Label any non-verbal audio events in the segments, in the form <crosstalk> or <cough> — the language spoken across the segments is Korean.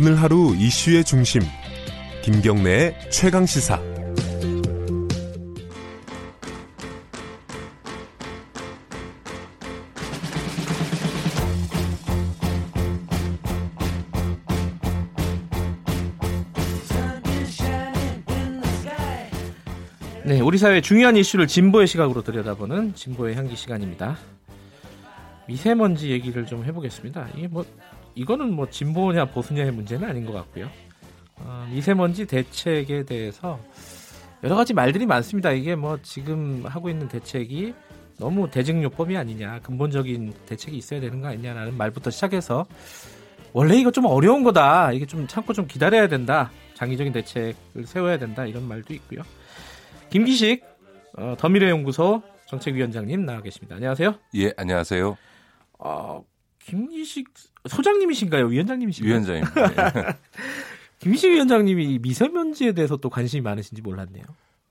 오늘 하루 이슈의 중심 김경래의 최강 시사 네, 우리 사회의 중요한 이슈를 진보의 시각으로 들여다보는 진보의 향기 시간입니다. 미세먼지 얘기를 좀 해보겠습니다. 이게 뭐 이거는 뭐 진보냐 보수냐의 문제는 아닌 것 같고요. 어, 미세먼지 대책에 대해서 여러 가지 말들이 많습니다. 이게 뭐 지금 하고 있는 대책이 너무 대증요법이 아니냐, 근본적인 대책이 있어야 되는 거 아니냐라는 말부터 시작해서 원래 이거 좀 어려운 거다. 이게 좀 참고 좀 기다려야 된다. 장기적인 대책을 세워야 된다. 이런 말도 있고요. 김기식 어, 더미래연구소 정책위원장님 나와 계십니다. 안녕하세요. 예, 안녕하세요. 어, 김기식 소장님이신가요? 위원장님이신가요? 위원장입니다. <laughs> 예. 김기식 위원장님이 미세먼지에 대해서 또 관심이 많으신지 몰랐네요.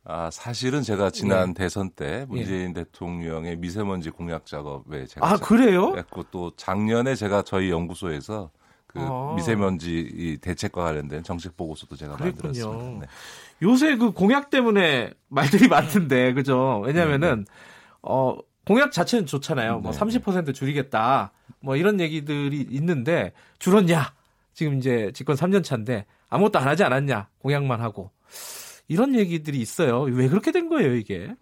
아, 사실은 제가 지난 네. 대선 때 문재인 대통령의 미세먼지 공약 작업에 제가 아 그래요? 했고 또 작년에 제가 저희 연구소에서 그 아. 미세먼지 이 대책과 관련된 정책 보고서도 제가 그랬군요. 만들었습니다. 네. 요새 그 공약 때문에 말들이 많던데 그죠? 왜냐면은 어 공약 자체는 좋잖아요. 뭐 네. 30% 줄이겠다. 뭐 이런 얘기들이 있는데 줄었냐? 지금 이제 집권 3년 차인데 아무것도 안 하지 않았냐? 공약만 하고. 이런 얘기들이 있어요. 왜 그렇게 된 거예요, 이게?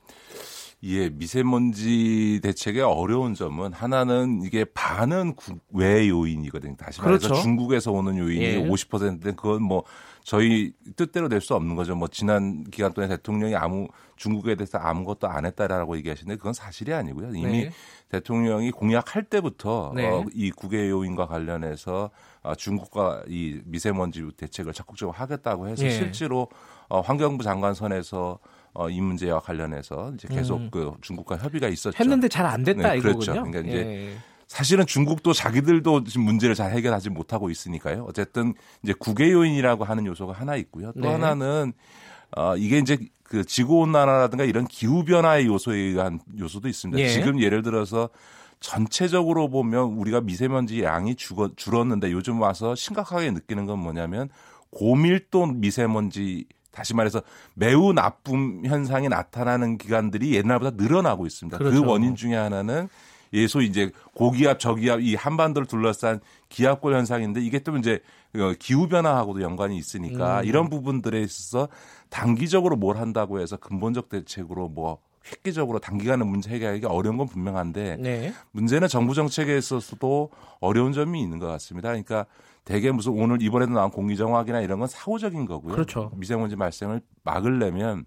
예, 미세먼지 대책의 어려운 점은 하나는 이게 반은 국외 요인이거든요. 다시 말해서 그렇죠. 중국에서 오는 요인이 예. 50%인데 그건 뭐 저희 뜻대로 될 수 없는 거죠. 뭐 지난 기간 동안 대통령이 아무 중국에 대해서 아무것도 안 했다라고 얘기하시는데 그건 사실이 아니고요. 이미 네. 대통령이 공약할 때부터 네. 어, 이 국외 요인과 관련해서 어, 중국과 이 미세먼지 대책을 적극적으로 하겠다고 해서 예. 실제로 어, 환경부 장관 선에서 어, 이 문제와 관련해서 이제 계속 음. 그 중국과 협의가 있었죠. 했는데 잘 안 됐다 네, 이거군요. 그렇죠. 그러니까 이제 예. 사실은 중국도 자기들도 지금 문제를 잘 해결하지 못하고 있으니까요. 어쨌든 이제 국외 요인이라고 하는 요소가 하나 있고요. 또 네. 하나는 어 이게 이제 그 지구 온난화라든가 이런 기후 변화의 요소에 의한 요소도 있습니다. 예. 지금 예를 들어서 전체적으로 보면 우리가 미세먼지 양이 죽어, 줄었는데 요즘 와서 심각하게 느끼는 건 뭐냐면 고밀도 미세먼지 다시 말해서 매우 나쁨 현상이 나타나는 기간들이 옛날보다 늘어나고 있습니다. 그렇죠. 그 원인 중에 하나는 예소 이제 고기압 저기압 이 한반도를 둘러싼 기압골 현상인데 이게 또 이제 기후 변화하고도 연관이 있으니까 음. 이런 부분들에 있어서 단기적으로 뭘 한다고 해서 근본적 대책으로 뭐 획기적으로 단기간에 문제 해결하기 어려운 건 분명한데 네. 문제는 정부 정책에 있어서도 어려운 점이 있는 것 같습니다. 그러니까 대개 무슨 오늘 이번에도 나온 공기정화기나 이런 건 사후적인 거고요. 그렇죠. 미세먼지 발생을 막으려면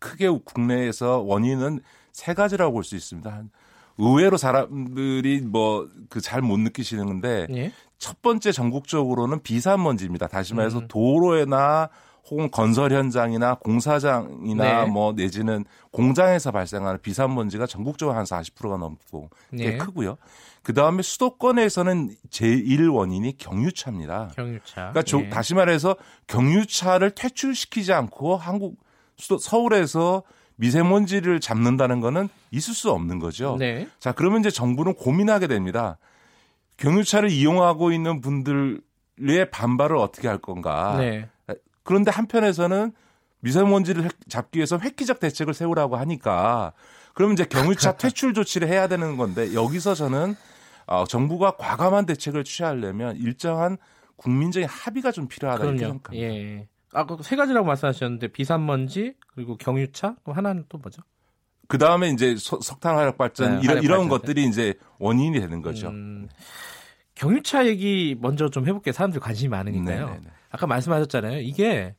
크게 국내에서 원인은 세 가지라고 볼 수 있습니다. 한- 의외로 사람들이 뭐 그 잘 못 느끼시는데 예. 첫 번째 전국적으로는 비산먼지입니다. 다시 말해서 음. 도로에나 혹은 건설 현장이나 공사장이나 네. 뭐 내지는 공장에서 발생하는 비산먼지가 전국적으로 한 40%가 넘고 꽤 네. 크고요. 그 다음에 수도권에서는 제일 원인이 경유차입니다. 경유차. 그러니까 조- 예. 다시 말해서 경유차를 퇴출시키지 않고 한국 수도 서울에서 미세먼지를 잡는다는 거는 있을 수 없는 거죠. 네. 자, 그러면 이제 정부는 고민하게 됩니다. 경유차를 이용하고 있는 분들의 반발을 어떻게 할 건가. 네. 그런데 한편에서는 미세먼지를 획- 잡기 위해서 획기적 대책을 세우라고 하니까 그러면 이제 경유차 퇴출 조치를 해야 되는 건데 여기서 저는 어, 정부가 과감한 대책을 취하려면 일정한 국민적인 합의가 좀 필요하다 이렇게 그럼요. 생각합니다. 예. 아까 세 가지라고 말씀하셨는데 비산먼지 그리고 경유차 그럼 하나는 또 뭐죠? 그 다음에 이제 소- 석탄 화력 발전 네, 이런 화력 이런 발전. 것들이 이제 원인이 되는 거죠. 음, 경유차 얘기 먼저 좀 해볼게요. 사람들 관심이 많으니까요. 네네네. 아까 말씀하셨잖아요. 이게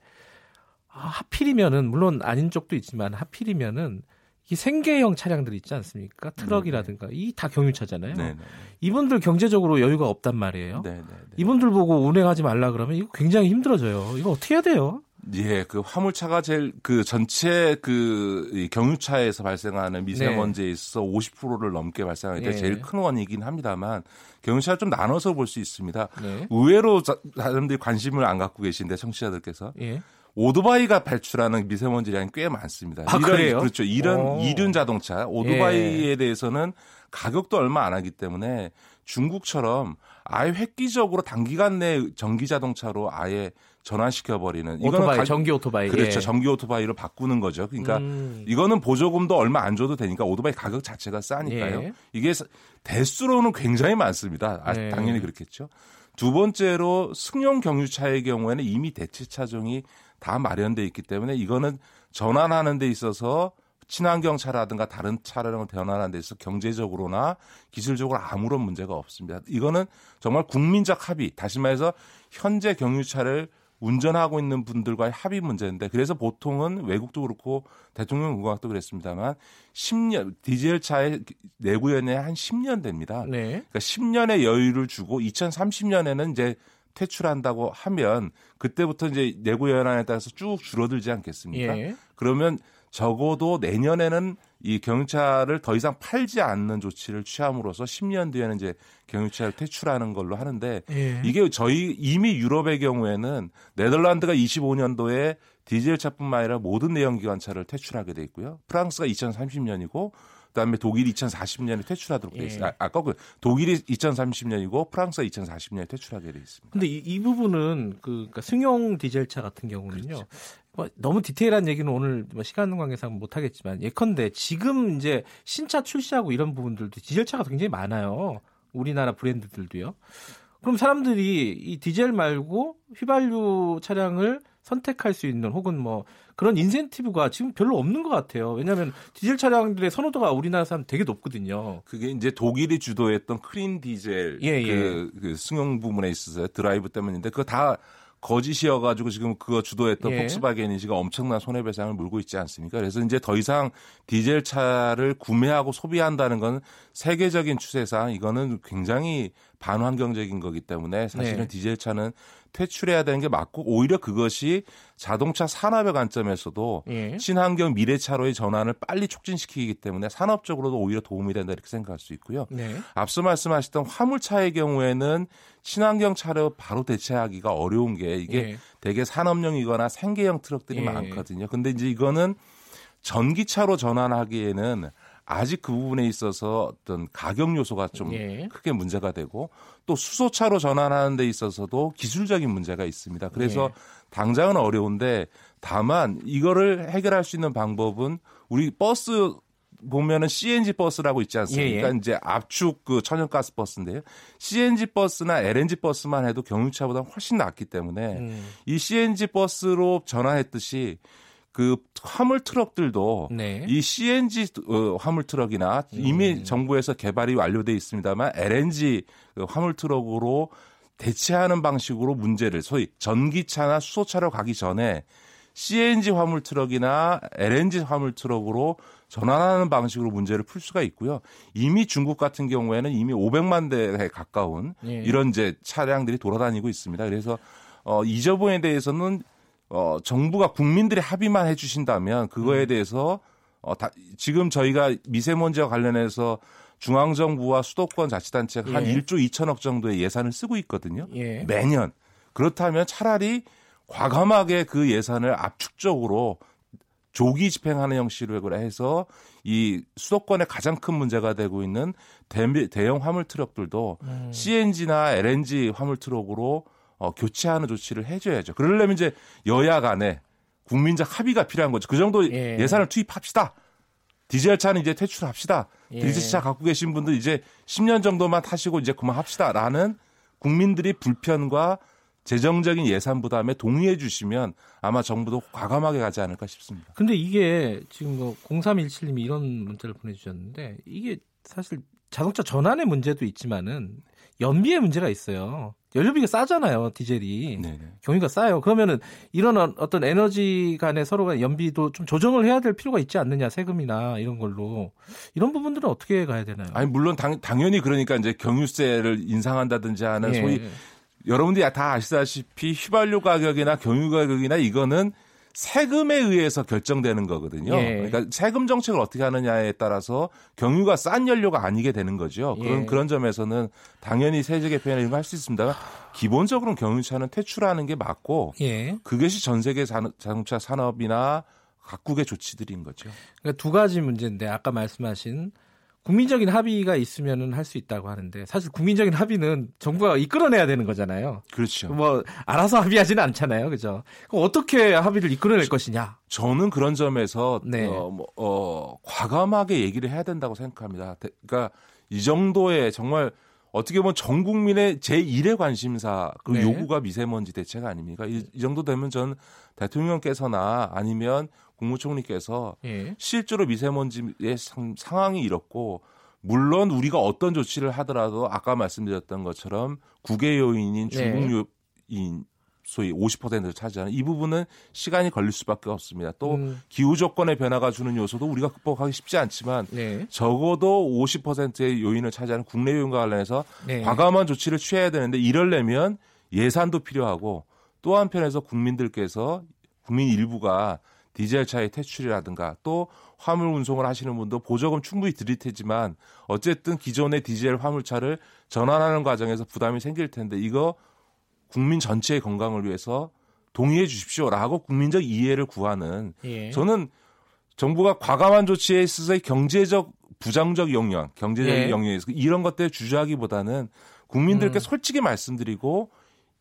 아, 하필이면은 물론 아닌 쪽도 있지만 하필이면은 이 생계형 차량들 있지 않습니까? 트럭이라든가 이 다 경유차잖아요. 네네. 이분들 경제적으로 여유가 없단 말이에요. 네네. 이분들 보고 운행하지 말라 그러면 이거 굉장히 힘들어져요. 이거 어떻게 해야 돼요? 예, 그 화물차가 제일 그 전체 그이 경유차에서 발생하는 미세먼지에 있어서 50%를 넘게 발생하는데 예. 제일 큰 원인이긴 합니다만 경유차를 좀 나눠서 볼 수 있습니다. 네. 의외로 자- 사람들이 관심을 안 갖고 계신데 청취자들께서 예. 오토바이가 발출하는 미세먼지량이 꽤 많습니다. 아, 이런, 그래요? 그렇죠. 이런 오. 이륜 자동차, 오토바이에 대해서는 가격도 얼마 안 하기 때문에 중국처럼 아예 획기적으로 단기간 내에 전기 자동차로 아예 전환시켜 버리는 오토바이, 전기 오토바이. 그렇죠. 예. 전기 오토바이로 바꾸는 거죠. 그러니까 음. 이거는 보조금도 얼마 안 줘도 되니까 오토바이 가격 자체가 싸니까요. 예. 이게 대수로는 굉장히 많습니다. 아, 네. 당연히 그렇겠죠. 두 번째로 승용 경유차의 경우에는 이미 대체 차종이 다 마련돼 있기 때문에 이거는 전환하는 데 있어서 친환경 차라든가 다른 차량을 변환하는 데 있어서 경제적으로나 기술적으로 아무런 문제가 없습니다. 이거는 정말 국민적 합의, 다시 말해서 현재 경유차를 운전하고 있는 분들과의 합의 문제인데 그래서 보통은 외국도 그렇고 대통령 공학도 그랬습니다만 10년 디젤 차의 내구 연에 한 10년 됩니다. 네. 그러니까 10년의 여유를 주고 2030년에는 이제 퇴출한다고 하면 그때부터 이제 내구 연한에 따라서 쭉 줄어들지 않겠습니까? 예. 그러면 적어도 내년에는 이 경유차를 더 이상 팔지 않는 조치를 취함으로써 10년 뒤에는 이제 경유차를 퇴출하는 걸로 하는데 예. 이게 저희 이미 유럽의 경우에는 네덜란드가 25년도에 디젤차뿐만 아니라 모든 내연기관차를 퇴출하게 돼 있고요. 프랑스가 2030년이고 그다음에 독일이 2040년에 퇴출하도록 돼 예. 있어요. 아, 아까 그 독일이 2030년이고 프랑스가 2040년에 퇴출하게 돼 있습니다. 근데 이, 이 부분은 그 그러니까 승용 디젤차 같은 경우는요. 그렇죠. 뭐 너무 디테일한 얘기는 오늘 뭐 시간 관계상 못 하겠지만 예컨대 지금 이제 신차 출시하고 이런 부분들도 디젤차가 굉장히 많아요. 우리나라 브랜드들도요. 그럼 사람들이 이 디젤 말고 휘발유 차량을 선택할 수 있는 혹은 뭐 그런 인센티브가 지금 별로 없는 것 같아요. 왜냐하면 디젤 차량들의 선호도가 우리나라 사람 되게 높거든요. 그게 이제 독일이 주도했던 clean 디젤 예, 그, 그 승용 부분에 있어서 드라이브 때문인데 그거 다 거짓이어가지고 지금 그거 주도했던 예. 폭스바겐이 지금 엄청난 손해배상을 물고 있지 않습니까? 그래서 이제 더 이상 디젤 차를 구매하고 소비한다는 건 세계적인 추세상 이거는 굉장히 반환경적인 거기 때문에 사실은 네. 디젤 차는 퇴출해야 되는 게 맞고 오히려 그것이 자동차 산업의 관점에서도 예. 친환경 미래차로의 전환을 빨리 촉진시키기 때문에 산업적으로도 오히려 도움이 된다 이렇게 생각할 수 있고요. 네. 앞서 말씀하셨던 화물차의 경우에는 친환경 차로 바로 대체하기가 어려운 게 이게 예. 대개 산업용이거나 생계형 트럭들이 예. 많거든요. 근데 이제 이거는 전기차로 전환하기에는 아직 그 부분에 있어서 어떤 가격 요소가 좀 예. 크게 문제가 되고 또 수소차로 전환하는 데 있어서도 기술적인 문제가 있습니다. 그래서 예. 당장은 어려운데 다만 이거를 해결할 수 있는 방법은 우리 버스 보면은 CNG 버스라고 있지 않습니까? 예, 예. 그러니까 이제 압축 그 천연가스 버스인데요. CNG 버스나 LNG 버스만 해도 경유차보다 훨씬 낫기 때문에 음. 이 CNG 버스로 전환했듯이 그 화물 트럭들도 네. 이 CNG 어, 화물 트럭이나 이미 음. 정부에서 개발이 완료돼 있습니다만 LNG 그 화물 트럭으로 대체하는 방식으로 문제를 소위 전기차나 수소차로 가기 전에 CNG 화물 트럭이나 LNG 화물 트럭으로 전환하는 방식으로 문제를 풀 수가 있고요. 이미 중국 같은 경우에는 이미 500만 대에 가까운 예. 이런 이제 차량들이 돌아다니고 있습니다. 그래서 어, 이 부분에 대해서는 어, 정부가 국민들의 합의만 해주신다면 그거에 대해서 어, 다, 지금 저희가 미세먼지와 관련해서 중앙정부와 수도권 자치단체가 한 예. 1조 2천억 정도의 예산을 쓰고 있거든요. 예. 매년. 그렇다면 차라리 과감하게 그 예산을 압축적으로 조기 집행하는 형식으로 해서 이 수도권의 가장 큰 문제가 되고 있는 대, 대형 화물 트럭들도 음. CNG나 LNG 화물 트럭으로 어, 교체하는 조치를 해줘야죠. 그러려면 이제 여야 간에 국민적 합의가 필요한 거죠. 그 정도 예. 예. 산을 투입합시다. 디젤 차는 이제 퇴출합시다. 예. 디젤 차 갖고 계신 분들 이제 10년 정도만 타시고 이제 그만합시다라는 국민들이 불편과 재정적인 예산 부담에 동의해 주시면 아마 정부도 과감하게 가지 않을까 싶습니다. 근데 이게 지금 뭐 0317님이 이런 문자를 보내주셨는데 이게 사실 자동차 전환의 문제도 있지만은 연비의 문제가 있어요. 연료비가 싸잖아요, 디젤이. 네네. 경유가 싸요. 그러면은 이런 어- 어떤 에너지 간의 서로가 연비도 좀 조정을 해야 될 필요가 있지 않느냐, 세금이나 이런 걸로. 이런 부분들은 어떻게 가야 되나요? 아니 물론 당, 당연히 그러니까 이제 경유세를 인상한다든지 하는 예. 소위 여러분들이 다 아시다시피 휘발유 가격이나 경유 가격이나 이거는 세금에 의해서 결정되는 거거든요. 예. 그러니까 세금 정책을 어떻게 하느냐에 따라서 경유가 싼 연료가 아니게 되는 거죠. 그런 예. 그런 점에서는 당연히 세제 개편이나 이런 거할수 있습니다. 기본적으로는 경유차는 퇴출하는 게 맞고 예. 그것이 전 세계 산- 자동차 산업이나 각국의 조치들인 거죠. 그러니까 두 가지 문제인데 아까 말씀하신 국민적인 합의가 있으면은 할 수 있다고 하는데 사실 국민적인 합의는 정부가 이끌어내야 되는 거잖아요. 그렇죠. 뭐 알아서 합의하지는 않잖아요, 그죠? 그럼 어떻게 합의를 이끌어낼 것이냐? 저는 그런 점에서 네. 어, 뭐, 어, 과감하게 얘기를 해야 된다고 생각합니다. 대- 그러니까 이 정도의 정말 어떻게 보면 전 국민의 제1의 관심사 그 네. 요구가 미세먼지 대책 아닙니까? 이, 이 정도 되면 전 대통령께서나 아니면 국무총리께서 예. 실제로 미세먼지의 상, 상황이 이렇고 물론 우리가 어떤 조치를 하더라도 아까 말씀드렸던 것처럼 국외 요인인 네. 중국 요인 소위 50%를 차지하는 이 부분은 시간이 걸릴 수밖에 없습니다. 또 음, 기후 조건의 변화가 주는 요소도 우리가 극복하기 쉽지 않지만 네. 적어도 50%의 요인을 차지하는 국내 요인과 관련해서 네. 과감한 조치를 취해야 되는데 이럴려면 예산도 필요하고 또 한편에서 국민들께서 국민 일부가 디젤 차의 퇴출이라든가 또 화물 운송을 하시는 분도 보조금 충분히 드릴 테지만 어쨌든 기존의 디젤 화물차를 전환하는 과정에서 부담이 생길 텐데 이거 국민 전체의 건강을 위해서 동의해 주십시오라고 국민적 이해를 구하는 예. 저는 정부가 과감한 조치에 있어서의 경제적 부정적 영향, 경제적 예. 영향에 서 이런 것들 주저하기보다는 국민들께 음. 솔직히 말씀드리고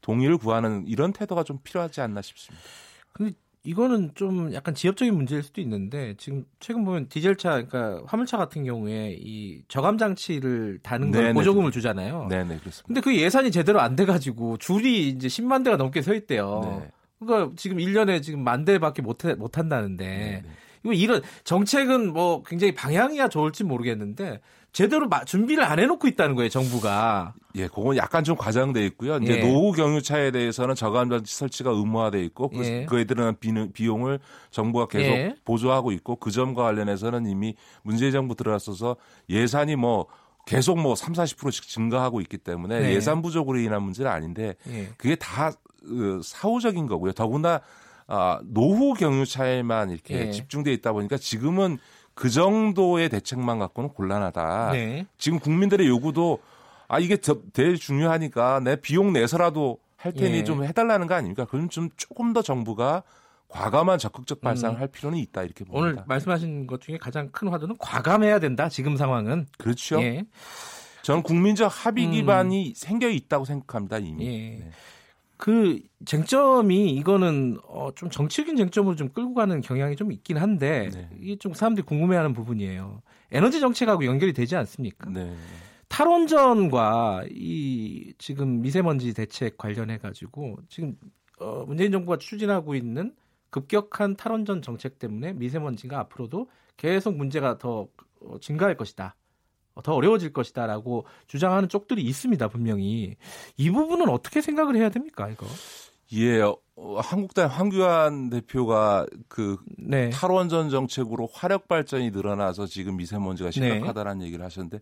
동의를 구하는 이런 태도가 좀 필요하지 않나 싶습니다. 근데 이거는 좀 약간 지역적인 문제일 수도 있는데 지금 최근 보면 디젤차 그러니까 화물차 같은 경우에 이 저감 장치를 다는 걸 네네. 보조금을 주잖아요. 네, 네, 그렇습니다. 근데 그 예산이 제대로 안 돼 가지고 줄이 이제 10만 대가 넘게 서 있대요. 네. 그러니까 지금 1년에 지금 만 대밖에 못, 해, 못 한다는데 네, 네. 이거 이런 정책은 뭐 굉장히 방향이야 좋을지 모르겠는데 제대로 마- 준비를 안 해놓고 있다는 거예요 정부가. 예, 그건 약간 좀 과장돼 있고요. 이제 예. 노후 경유차에 대해서는 저감장치 설치가 의무화돼 있고 그, 예. 그에 들어간 비- 비용을 정부가 계속 예. 보조하고 있고 그 점과 관련해서는 이미 문재인 정부 들어서서 예산이 뭐 계속 뭐 3, 40%씩 증가하고 있기 때문에 네. 예산 부족으로 인한 문제는 아닌데 예. 그게 다 어, 사후적인 거고요. 더구나 아, 노후 경유차에만 이렇게 예. 집중돼 있다 보니까 지금은 그 정도의 대책만 갖고는 곤란하다. 네. 지금 국민들의 요구도 아 이게 더- 제일 중요하니까 내 비용 내서라도 할 테니 예. 좀 해달라는 거 아닙니까? 그럼 좀 조금 더 정부가 과감한 적극적 발상을 음. 할 필요는 있다 이렇게 오늘 봅니다. 말씀하신 것 중에 가장 큰 화두는 과감해야 된다 지금 상황은. 그렇죠. 예. 저는 국민적 합의 음. 기반이 생겨 있다고 생각합니다 이미. 예. 네. 그 쟁점이 이거는 어, 좀 정치적인 쟁점으로 좀 끌고 가는 경향이 좀 있긴 한데 네. 이게 좀 사람들이 궁금해하는 부분이에요. 에너지 정책하고 연결이 되지 않습니까? 네. 탈원전과 이 지금 미세먼지 대책 관련해 가지고 지금 어, 문재인 정부가 추진하고 있는 급격한 탈원전 정책 때문에 미세먼지가 앞으로도 계속 문제가 더 어, 증가할 것이다. 어, 더 어려워질 것이다라고 주장하는 쪽들이 있습니다 분명히 이 부분은 어떻게 생각을 해야 됩니까 이거? 예, 어, 한국당 황교안 대표가 그 네, 탈원전 정책으로 화력 발전이 늘어나서 지금 미세먼지가 네. 심각하다는 얘기를 하셨는데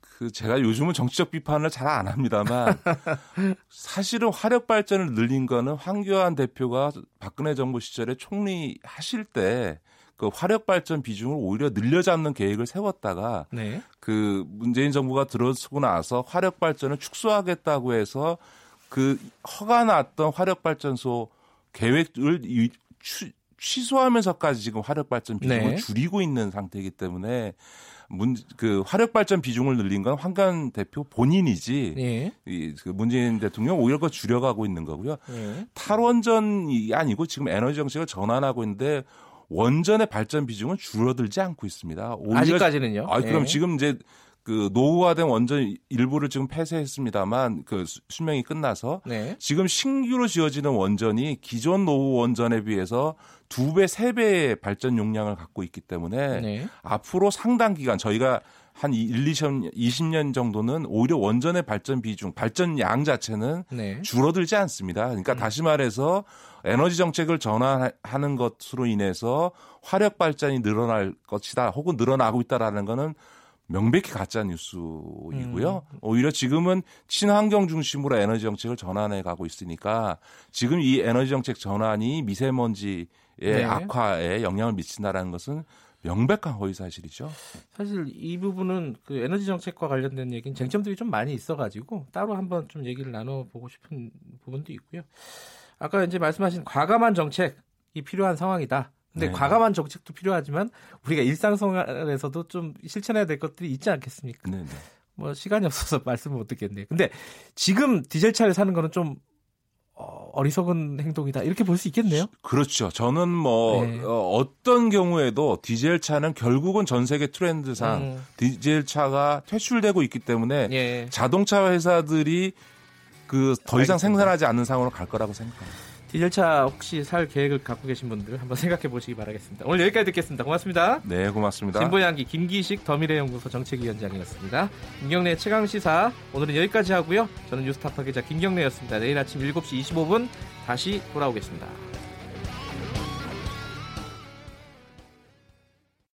그 제가 요즘은 정치적 비판을 잘 안 합니다만 <laughs> 사실은 화력 발전을 늘린 거는 황교안 대표가 박근혜 정부 시절에 총리 하실 때 그 화력 발전 비중을 오히려 늘려잡는 계획을 세웠다가 네, 그 문재인 정부가 들어서고 나서 화력 발전을 축소하겠다고 해서 그 허가 났던 화력 발전소 계획을 취, 취소하면서까지 지금 화력 발전 비중을 네. 줄이고 있는 상태이기 때문에 문, 그 화력 발전 비중을 늘린 건 황교안 대표 본인이지 예, 이, 그 문재인 대통령 오히려 그 줄여가고 있는 거고요. 예. 탈원전이 아니고 지금 에너지 정책을 전환하고 있는데 원전의 발전 비중은 줄어들지 않고 있습니다. 오히려 아직까지는요. 아, 그럼 예. 지금 이제 그 노후화된 원전 일부를 지금 폐쇄했습니다만 그 수- 수명이 끝나서 네, 지금 신규로 지어지는 원전이 기존 노후 원전에 비해서 두 배, 세 배의 발전 용량을 갖고 있기 때문에 네, 앞으로 상당 기간 저희가 한 1, 20년, 20년 정도는 오히려 원전의 발전 비중, 발전 양 자체는 네. 줄어들지 않습니다. 그러니까 다시 말해서 에너지 정책을 전환하는 것으로 인해서 화력 발전이 늘어날 것이다 혹은 늘어나고 있다라는 거는 명백히 가짜 뉴스이고요. 음. 오히려 지금은 친환경 중심으로 에너지 정책을 전환해 가고 있으니까 지금 이 에너지 정책 전환이 미세먼지의 네. 악화에 영향을 미친다라는 것은 명백한 허위 사실이죠. 사실 이 부분은 그 에너지 정책과 관련된 얘기는 쟁점들이 좀 많이 있어가지고 따로 한번 좀 얘기를 나눠보고 싶은 부분도 있고요. 아까 이제 말씀하신 과감한 정책이 필요한 상황이다. 근데 네. 과감한 정책도 필요하지만 우리가 일상생활에서도 좀 실천해야 될 것들이 있지 않겠습니까? 네, 네. 뭐 시간이 없어서 <laughs> 말씀을 못 듣겠네요. 근데 지금 디젤 차를 사는 거는 좀 어, 어리석은 행동이다 이렇게 볼 수 있겠네요. 그렇죠. 저는 뭐 네. 어, 떤 경우에도 디젤 차는 결국은 전 세계 트렌드상 음. 디젤 차가 퇴출되고 있기 때문에 예. 자동차 회사들이 그 더 이상 알겠습니다. 생산하지 않는 상황으로 갈 거라고 생각합니다. 디젤차 혹시 살 계획을 갖고 계신 분들 한번 생각해 보시기 바라겠습니다. 오늘 여기까지 듣겠습니다. 고맙습니다. 네, 고맙습니다. 진보양기 김기식 더미래연구소 정책위원장이었습니다. 김경래 최강 시사 오늘은 여기까지 하고요. 저는 뉴스타파 기자 김경래였습니다. 내일 아침 7시 25분 다시 돌아오겠습니다.